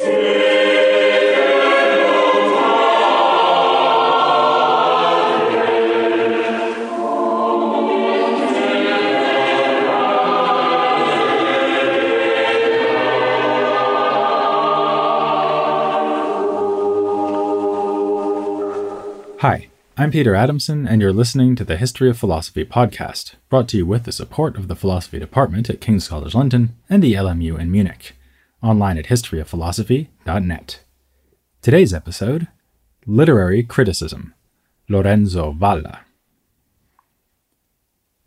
Hi, I'm Peter Adamson, and you're listening to the History of Philosophy podcast, brought to you with the support of the Philosophy Department at King's College London and the LMU in Munich, online at historyofphilosophy.net. Today's episode Literary Criticism Lorenzo Valla.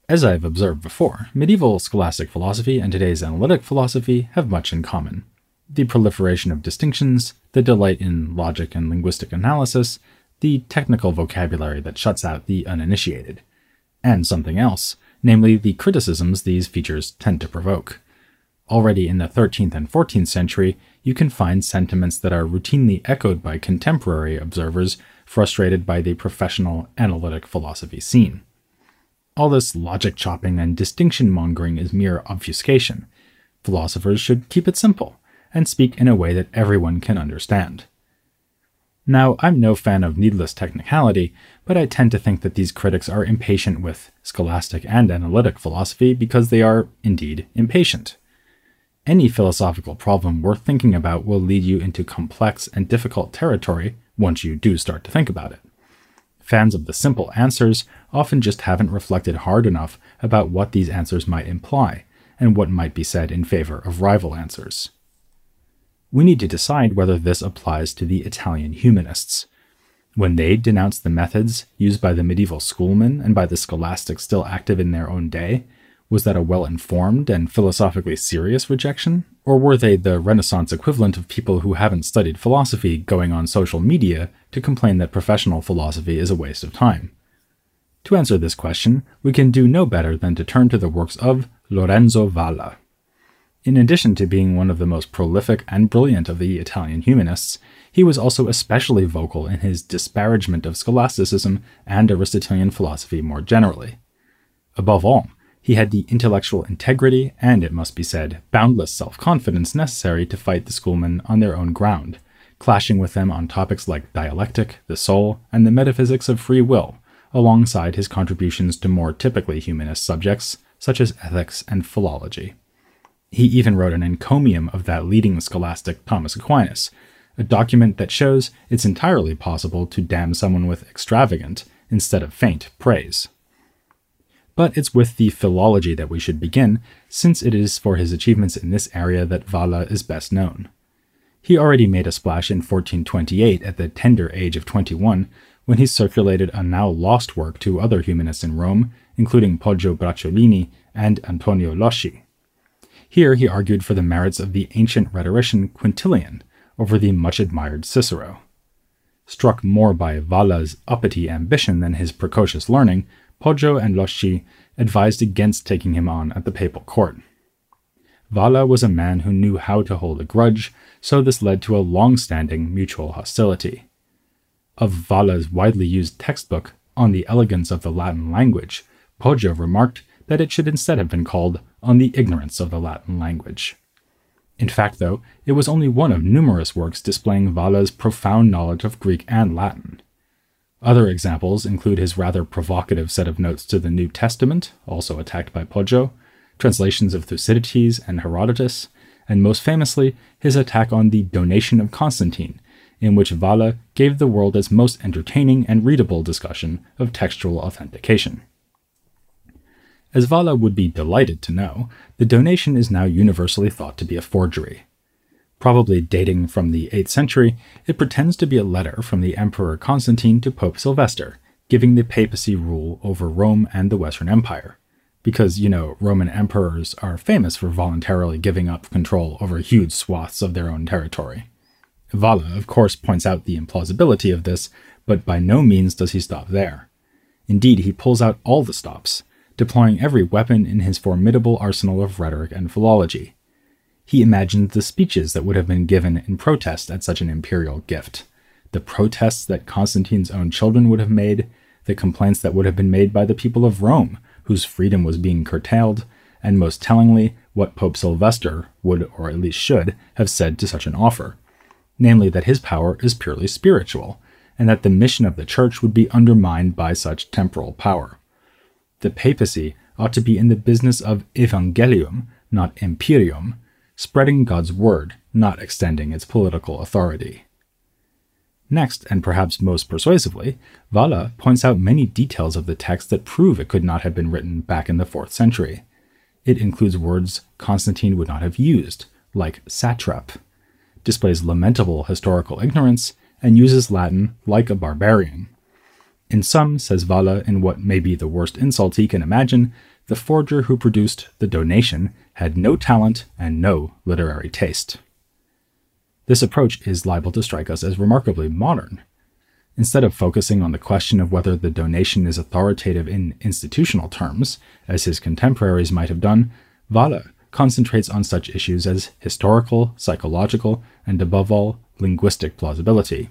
As I've observed before, medieval scholastic philosophy and today's analytic philosophy have much in common. The proliferation of distinctions, the delight in logic and linguistic analysis, the technical vocabulary that shuts out the uninitiated, and something else, namely the criticisms these features tend to provoke. Already in the 13th and 14th century, you can find sentiments that are routinely echoed by contemporary observers frustrated by the professional analytic philosophy scene. All this logic chopping and distinction mongering is mere obfuscation. Philosophers should keep it simple and speak in a way that everyone can understand. Now, I'm no fan of needless technicality, but I tend to think that these critics are impatient with scholastic and analytic philosophy because they are, indeed, impatient. Any philosophical problem worth thinking about will lead you into complex and difficult territory once you do start to think about it. Fans of the simple answers often just haven't reflected hard enough about what these answers might imply and what might be said in favor of rival answers we need to decide whether this applies to the Italian humanists. When they denounced the methods used by the medieval schoolmen and by the scholastics still active in their own day, was that a well informed and philosophically serious rejection? Or were they the Renaissance equivalent of people who haven't studied philosophy going on social media to complain that professional philosophy is a waste of time? To answer this question, we can do no better than to turn to the works of Lorenzo Valla. In addition to being one of the most prolific and brilliant of the Italian humanists, he was also especially vocal in his disparagement of scholasticism and Aristotelian philosophy more generally. Above all, he had the intellectual integrity and, it must be said, boundless self confidence necessary to fight the schoolmen on their own ground, clashing with them on topics like dialectic, the soul, and the metaphysics of free will, alongside his contributions to more typically humanist subjects such as ethics and philology. He even wrote an encomium of that leading scholastic Thomas Aquinas, a document that shows it's entirely possible to damn someone with extravagant instead of faint praise. But it's with the philology that we should begin, since it is for his achievements in this area that Valla is best known. He already made a splash in 1428 at the tender age of 21 when he circulated a now lost work to other humanists in Rome, including Poggio Bracciolini and Antonio Loschi. Here he argued for the merits of the ancient rhetorician Quintilian over the much admired Cicero. Struck more by Valla's uppity ambition than his precocious learning, Poggio and Loschi advised against taking him on at the papal court. Valla was a man who knew how to hold a grudge, so this led to a long standing mutual hostility. Of Valla's widely used textbook, On the Elegance of the Latin Language, Poggio remarked that it should instead have been called On the Ignorance of the Latin Language. In fact, though, it was only one of numerous works displaying Valla's profound knowledge of Greek and Latin. Other examples include his rather provocative set of notes to the New Testament, also attacked by Poggio, translations of Thucydides and Herodotus, and most famously, his attack on the Donation of Constantine, in which Valla gave the world its most entertaining and readable discussion of textual authentication. As Valla would be delighted to know, the donation is now universally thought to be a forgery. Probably dating from the 8th century, it pretends to be a letter from the Emperor Constantine to Pope Sylvester, giving the papacy rule over Rome and the Western Empire. Because, you know, Roman emperors are famous for voluntarily giving up control over huge swaths of their own territory. Valla, of course, points out the implausibility of this, but by no means does he stop there. Indeed, he pulls out all the stops deploying every weapon in his formidable arsenal of rhetoric and philology. He imagined the speeches that would have been given in protest at such an imperial gift, the protests that Constantine's own children would have made, the complaints that would have been made by the people of Rome, whose freedom was being curtailed, and most tellingly, what Pope Sylvester would, or at least should, have said to such an offer namely that his power is purely spiritual, and that the mission of the church would be undermined by such temporal power. The papacy ought to be in the business of evangelium, not imperium, spreading God's word, not extending its political authority. Next, and perhaps most persuasively, Valla points out many details of the text that prove it could not have been written back in the 4th century. It includes words Constantine would not have used, like satrap, displays lamentable historical ignorance, and uses Latin like a barbarian. In sum, says Valla, in what may be the worst insult he can imagine, the forger who produced the donation had no talent and no literary taste. This approach is liable to strike us as remarkably modern. Instead of focusing on the question of whether the donation is authoritative in institutional terms, as his contemporaries might have done, Valla concentrates on such issues as historical, psychological, and above all, linguistic plausibility.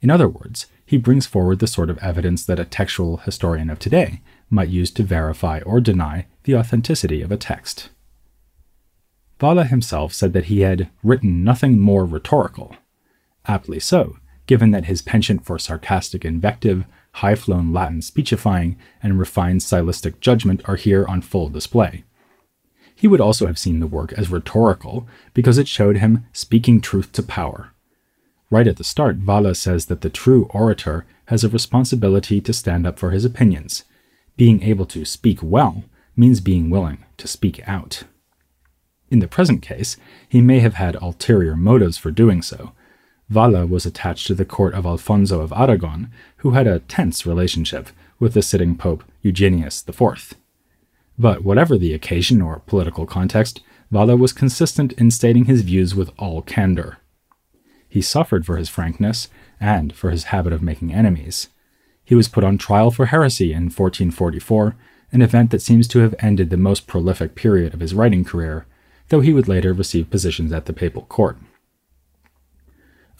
In other words, he brings forward the sort of evidence that a textual historian of today might use to verify or deny the authenticity of a text. Valla himself said that he had written nothing more rhetorical. Aptly so, given that his penchant for sarcastic invective, high flown Latin speechifying, and refined stylistic judgment are here on full display. He would also have seen the work as rhetorical because it showed him speaking truth to power. Right at the start, Valla says that the true orator has a responsibility to stand up for his opinions. Being able to speak well means being willing to speak out. In the present case, he may have had ulterior motives for doing so. Valla was attached to the court of Alfonso of Aragon, who had a tense relationship with the sitting Pope Eugenius IV. But whatever the occasion or political context, Valla was consistent in stating his views with all candor. He suffered for his frankness and for his habit of making enemies. He was put on trial for heresy in 1444, an event that seems to have ended the most prolific period of his writing career, though he would later receive positions at the papal court.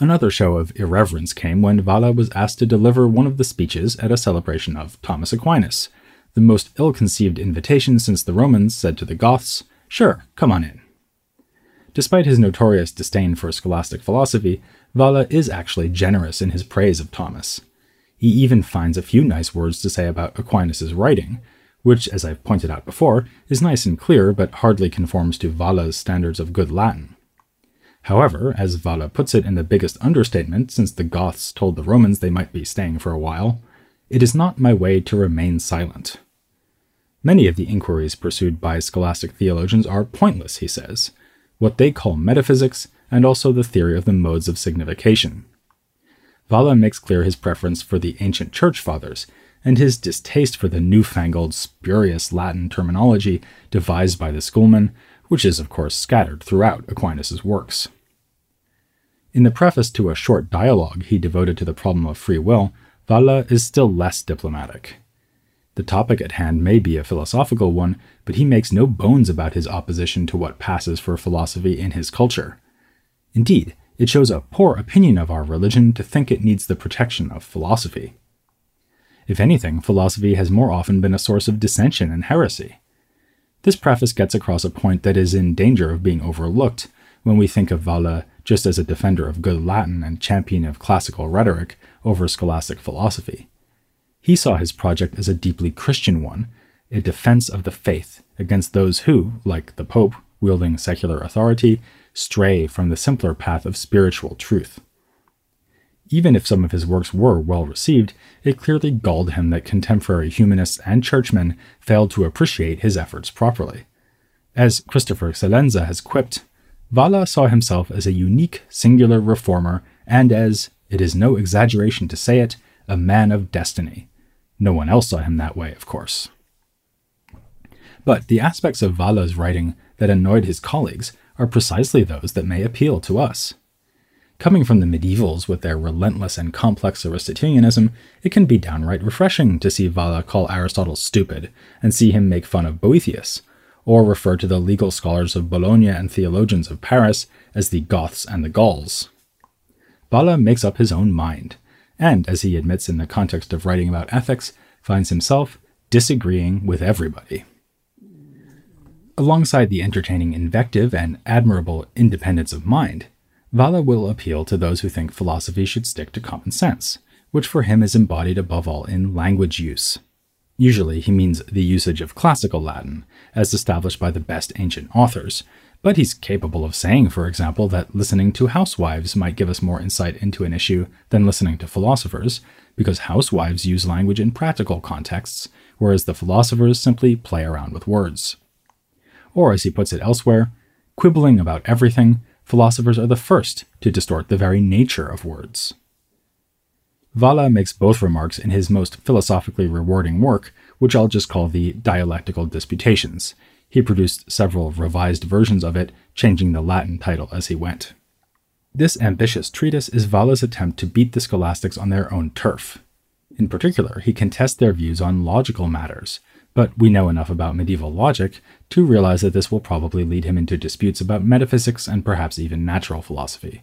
Another show of irreverence came when Valla was asked to deliver one of the speeches at a celebration of Thomas Aquinas, the most ill conceived invitation since the Romans said to the Goths, Sure, come on in. Despite his notorious disdain for scholastic philosophy, Valla is actually generous in his praise of Thomas. He even finds a few nice words to say about Aquinas' writing, which, as I've pointed out before, is nice and clear but hardly conforms to Valla's standards of good Latin. However, as Valla puts it in the biggest understatement since the Goths told the Romans they might be staying for a while, it is not my way to remain silent. Many of the inquiries pursued by scholastic theologians are pointless, he says, what they call metaphysics, and also the theory of the modes of signification. Valla makes clear his preference for the ancient church fathers, and his distaste for the newfangled, spurious Latin terminology devised by the schoolmen, which is, of course, scattered throughout Aquinas' works. In the preface to a short dialogue he devoted to the problem of free will, Valla is still less diplomatic. The topic at hand may be a philosophical one, but he makes no bones about his opposition to what passes for philosophy in his culture. Indeed, it shows a poor opinion of our religion to think it needs the protection of philosophy. If anything, philosophy has more often been a source of dissension and heresy. This preface gets across a point that is in danger of being overlooked when we think of Valla just as a defender of good Latin and champion of classical rhetoric over scholastic philosophy. He saw his project as a deeply Christian one, a defense of the faith against those who, like the Pope, wielding secular authority, stray from the simpler path of spiritual truth. Even if some of his works were well received, it clearly galled him that contemporary humanists and churchmen failed to appreciate his efforts properly. As Christopher Celenza has quipped, Valla saw himself as a unique, singular reformer, and as, it is no exaggeration to say it, a man of destiny. No one else saw him that way, of course. But the aspects of Valla's writing that annoyed his colleagues are precisely those that may appeal to us. Coming from the medievals with their relentless and complex Aristotelianism, it can be downright refreshing to see Valla call Aristotle stupid and see him make fun of Boethius, or refer to the legal scholars of Bologna and theologians of Paris as the Goths and the Gauls. Valla makes up his own mind, and, as he admits in the context of writing about ethics, finds himself disagreeing with everybody. Alongside the entertaining invective and admirable independence of mind, Valla will appeal to those who think philosophy should stick to common sense, which for him is embodied above all in language use. Usually he means the usage of classical Latin, as established by the best ancient authors, but he's capable of saying, for example, that listening to housewives might give us more insight into an issue than listening to philosophers, because housewives use language in practical contexts, whereas the philosophers simply play around with words. Or, as he puts it elsewhere, quibbling about everything, philosophers are the first to distort the very nature of words. Valla makes both remarks in his most philosophically rewarding work, which I'll just call the Dialectical Disputations. He produced several revised versions of it, changing the Latin title as he went. This ambitious treatise is Valla's attempt to beat the scholastics on their own turf. In particular, he contests their views on logical matters, but we know enough about medieval logic to realize that this will probably lead him into disputes about metaphysics and perhaps even natural philosophy.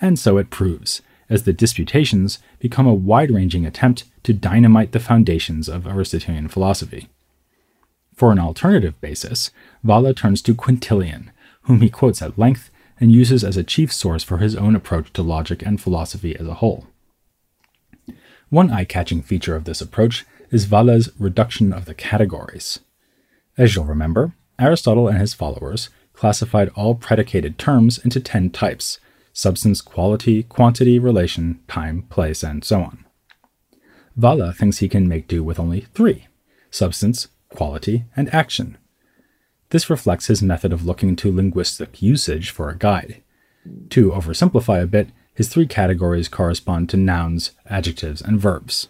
And so it proves, as the Disputations become a wide ranging attempt to dynamite the foundations of Aristotelian philosophy. For an alternative basis, Valla turns to Quintilian, whom he quotes at length and uses as a chief source for his own approach to logic and philosophy as a whole. One eye catching feature of this approach is Valla's reduction of the categories. As you'll remember, Aristotle and his followers classified all predicated terms into 10 types substance, quality, quantity, relation, time, place, and so on. Valla thinks he can make do with only three substance, quality, and action. This reflects his method of looking to linguistic usage for a guide. To oversimplify a bit, his three categories correspond to nouns, adjectives, and verbs.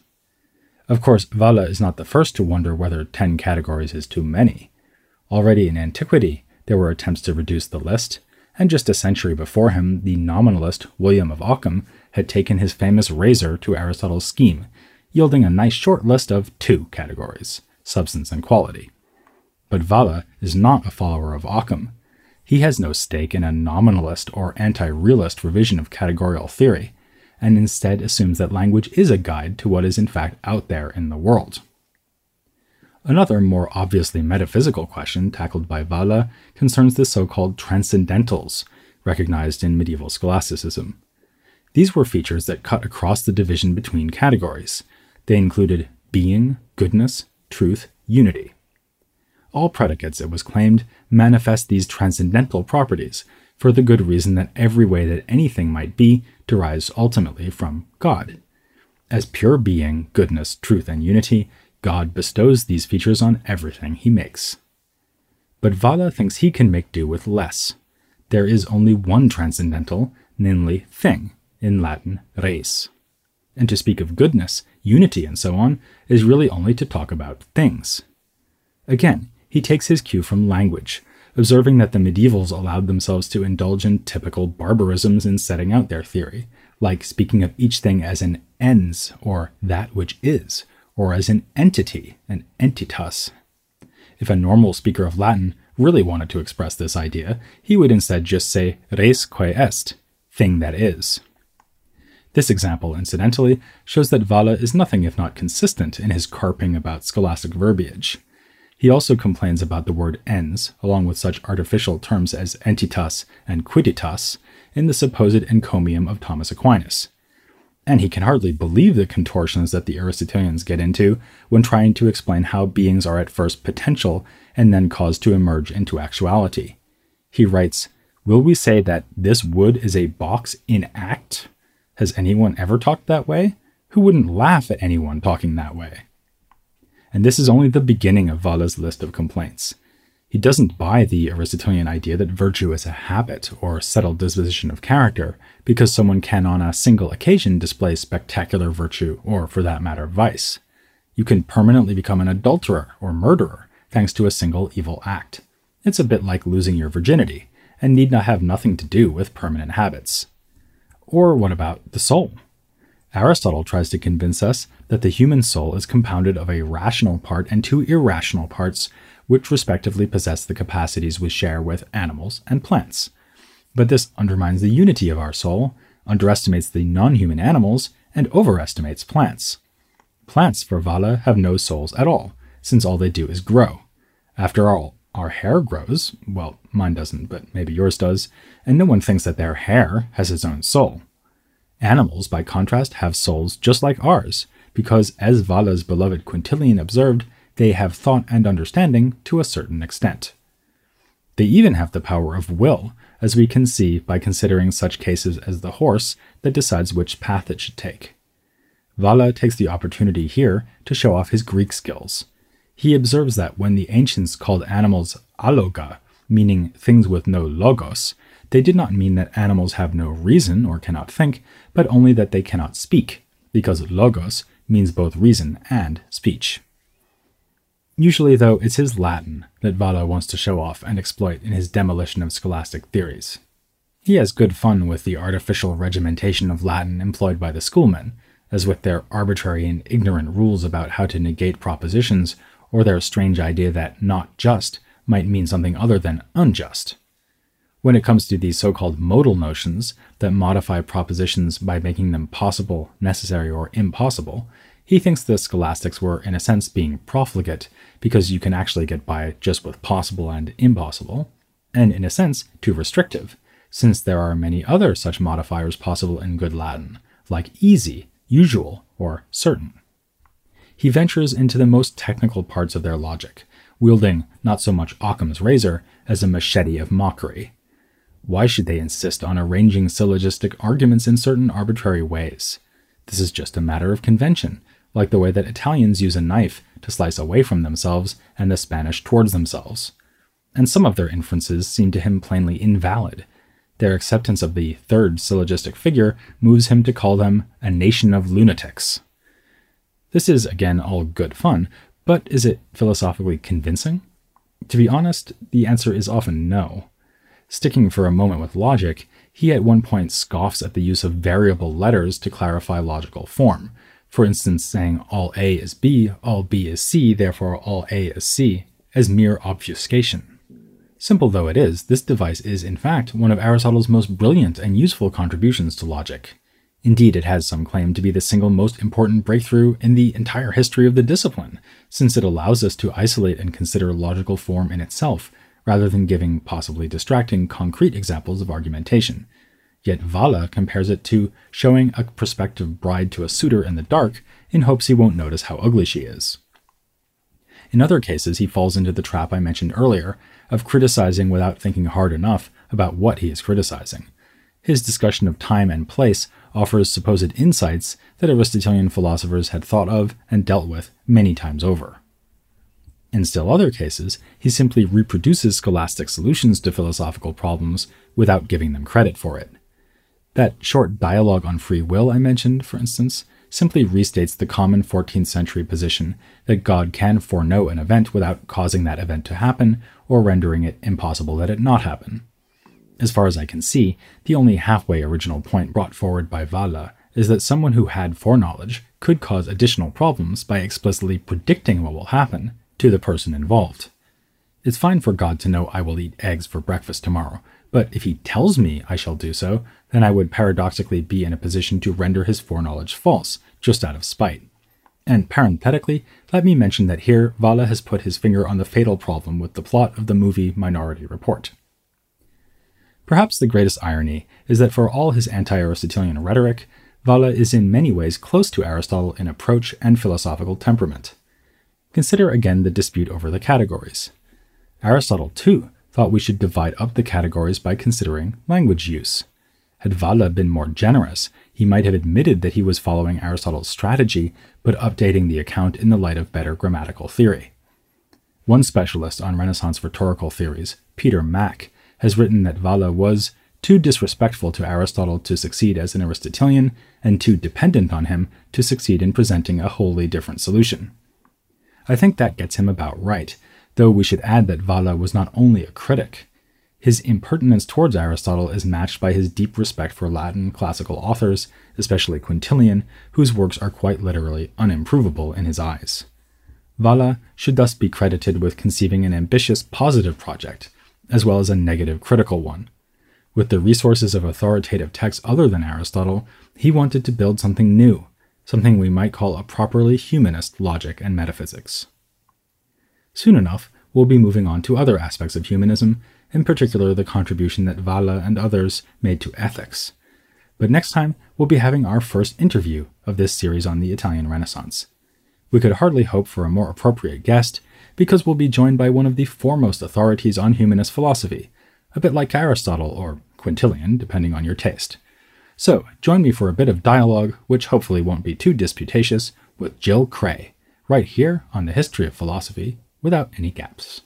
Of course, Valla is not the first to wonder whether 10 categories is too many. Already in antiquity, there were attempts to reduce the list, and just a century before him, the nominalist William of Ockham had taken his famous razor to Aristotle's scheme, yielding a nice short list of two categories substance and quality. But Valla is not a follower of Ockham. He has no stake in a nominalist or anti realist revision of categorical theory, and instead assumes that language is a guide to what is in fact out there in the world. Another more obviously metaphysical question tackled by Valla concerns the so called transcendentals, recognized in medieval scholasticism. These were features that cut across the division between categories. They included being, goodness, truth, unity. All predicates, it was claimed, manifest these transcendental properties, for the good reason that every way that anything might be derives ultimately from God. As pure being, goodness, truth, and unity, God bestows these features on everything he makes. But Valla thinks he can make do with less. There is only one transcendental, namely thing, in Latin res. And to speak of goodness, unity, and so on, is really only to talk about things. Again, he takes his cue from language, observing that the medievals allowed themselves to indulge in typical barbarisms in setting out their theory, like speaking of each thing as an ens, or that which is, or as an entity, an entitas. If a normal speaker of Latin really wanted to express this idea, he would instead just say res quae est, thing that is. This example, incidentally, shows that Valla is nothing if not consistent in his carping about scholastic verbiage. He also complains about the word ens, along with such artificial terms as entitas and quiditas, in the supposed encomium of Thomas Aquinas, and he can hardly believe the contortions that the Aristotelians get into when trying to explain how beings are at first potential and then caused to emerge into actuality. He writes, Will we say that this wood is a box in act? Has anyone ever talked that way? Who wouldn't laugh at anyone talking that way? And this is only the beginning of Valla's list of complaints. He doesn't buy the Aristotelian idea that virtue is a habit or settled disposition of character, because someone can on a single occasion display spectacular virtue, or for that matter, vice. You can permanently become an adulterer or murderer thanks to a single evil act. It's a bit like losing your virginity, and need not have nothing to do with permanent habits. Or what about the soul? Aristotle tries to convince us that the human soul is compounded of a rational part and two irrational parts which respectively possess the capacities we share with animals and plants. But this undermines the unity of our soul, underestimates the non human animals, and overestimates plants. Plants, for Valla, have no souls at all, since all they do is grow. After all, our hair grows. Well, mine doesn't, but maybe yours does. And no one thinks that their hair has its own soul. Animals, by contrast, have souls just like ours, because, as Valla's beloved Quintilian observed, they have thought and understanding to a certain extent. They even have the power of will, as we can see by considering such cases as the horse that decides which path it should take. Valla takes the opportunity here to show off his Greek skills. He observes that when the ancients called animals aloga, meaning things with no logos, they did not mean that animals have no reason or cannot think, but only that they cannot speak, because logos means both reason and speech. Usually, though, it's his Latin that Valla wants to show off and exploit in his demolition of scholastic theories. He has good fun with the artificial regimentation of Latin employed by the schoolmen, as with their arbitrary and ignorant rules about how to negate propositions, or their strange idea that not just might mean something other than unjust. When it comes to these so called modal notions that modify propositions by making them possible, necessary, or impossible, he thinks the scholastics were, in a sense, being profligate because you can actually get by just with possible and impossible, and in a sense, too restrictive, since there are many other such modifiers possible in good Latin, like easy, usual, or certain. He ventures into the most technical parts of their logic, wielding not so much Occam's razor as a machete of mockery. Why should they insist on arranging syllogistic arguments in certain arbitrary ways? This is just a matter of convention, like the way that Italians use a knife to slice away from themselves and the Spanish towards themselves. And some of their inferences seem to him plainly invalid. Their acceptance of the third syllogistic figure moves him to call them a nation of lunatics. This is, again, all good fun, but is it philosophically convincing? To be honest, the answer is often no. Sticking for a moment with logic, he at one point scoffs at the use of variable letters to clarify logical form. For instance, saying all A is B, all B is C, therefore all A is C, as mere obfuscation. Simple though it is, this device is in fact one of Aristotle's most brilliant and useful contributions to logic. Indeed, it has some claim to be the single most important breakthrough in the entire history of the discipline, since it allows us to isolate and consider logical form in itself, rather than giving possibly distracting concrete examples of argumentation. Yet Valla compares it to showing a prospective bride to a suitor in the dark in hopes he won't notice how ugly she is. In other cases, he falls into the trap I mentioned earlier of criticizing without thinking hard enough about what he is criticizing. His discussion of time and place offers supposed insights that Aristotelian philosophers had thought of and dealt with many times over. In still other cases, he simply reproduces scholastic solutions to philosophical problems without giving them credit for it. That short dialogue on free will I mentioned, for instance, simply restates the common 14th century position that God can foreknow an event without causing that event to happen or rendering it impossible that it not happen. As far as I can see, the only halfway original point brought forward by Valla is that someone who had foreknowledge could cause additional problems by explicitly predicting what will happen to the person involved. It's fine for God to know I will eat eggs for breakfast tomorrow, but if he tells me I shall do so, then I would paradoxically be in a position to render his foreknowledge false, just out of spite. And parenthetically, let me mention that here Valla has put his finger on the fatal problem with the plot of the movie Minority Report. Perhaps the greatest irony is that for all his anti Aristotelian rhetoric, Valla is in many ways close to Aristotle in approach and philosophical temperament. Consider again the dispute over the categories. Aristotle, too, thought we should divide up the categories by considering language use. Had Valla been more generous, he might have admitted that he was following Aristotle's strategy, but updating the account in the light of better grammatical theory. One specialist on Renaissance rhetorical theories, Peter Mack, has written that Valla was too disrespectful to Aristotle to succeed as an Aristotelian, and too dependent on him to succeed in presenting a wholly different solution. I think that gets him about right, though we should add that Valla was not only a critic. His impertinence towards Aristotle is matched by his deep respect for Latin classical authors, especially Quintilian, whose works are quite literally unimprovable in his eyes. Valla should thus be credited with conceiving an ambitious positive project, as well as a negative critical one. With the resources of authoritative texts other than Aristotle, he wanted to build something new, something we might call a properly humanist logic and metaphysics. Soon enough, we'll be moving on to other aspects of humanism, in particular the contribution that Valla and others made to ethics. But next time, we'll be having our first interview of this series on the Italian Renaissance. We could hardly hope for a more appropriate guest, because we'll be joined by one of the foremost authorities on humanist philosophy, a bit like Aristotle or Quintilian, depending on your taste. So, join me for a bit of dialogue, which hopefully won't be too disputatious, with Jill Kraye, right here on the History of Philosophy without any gaps.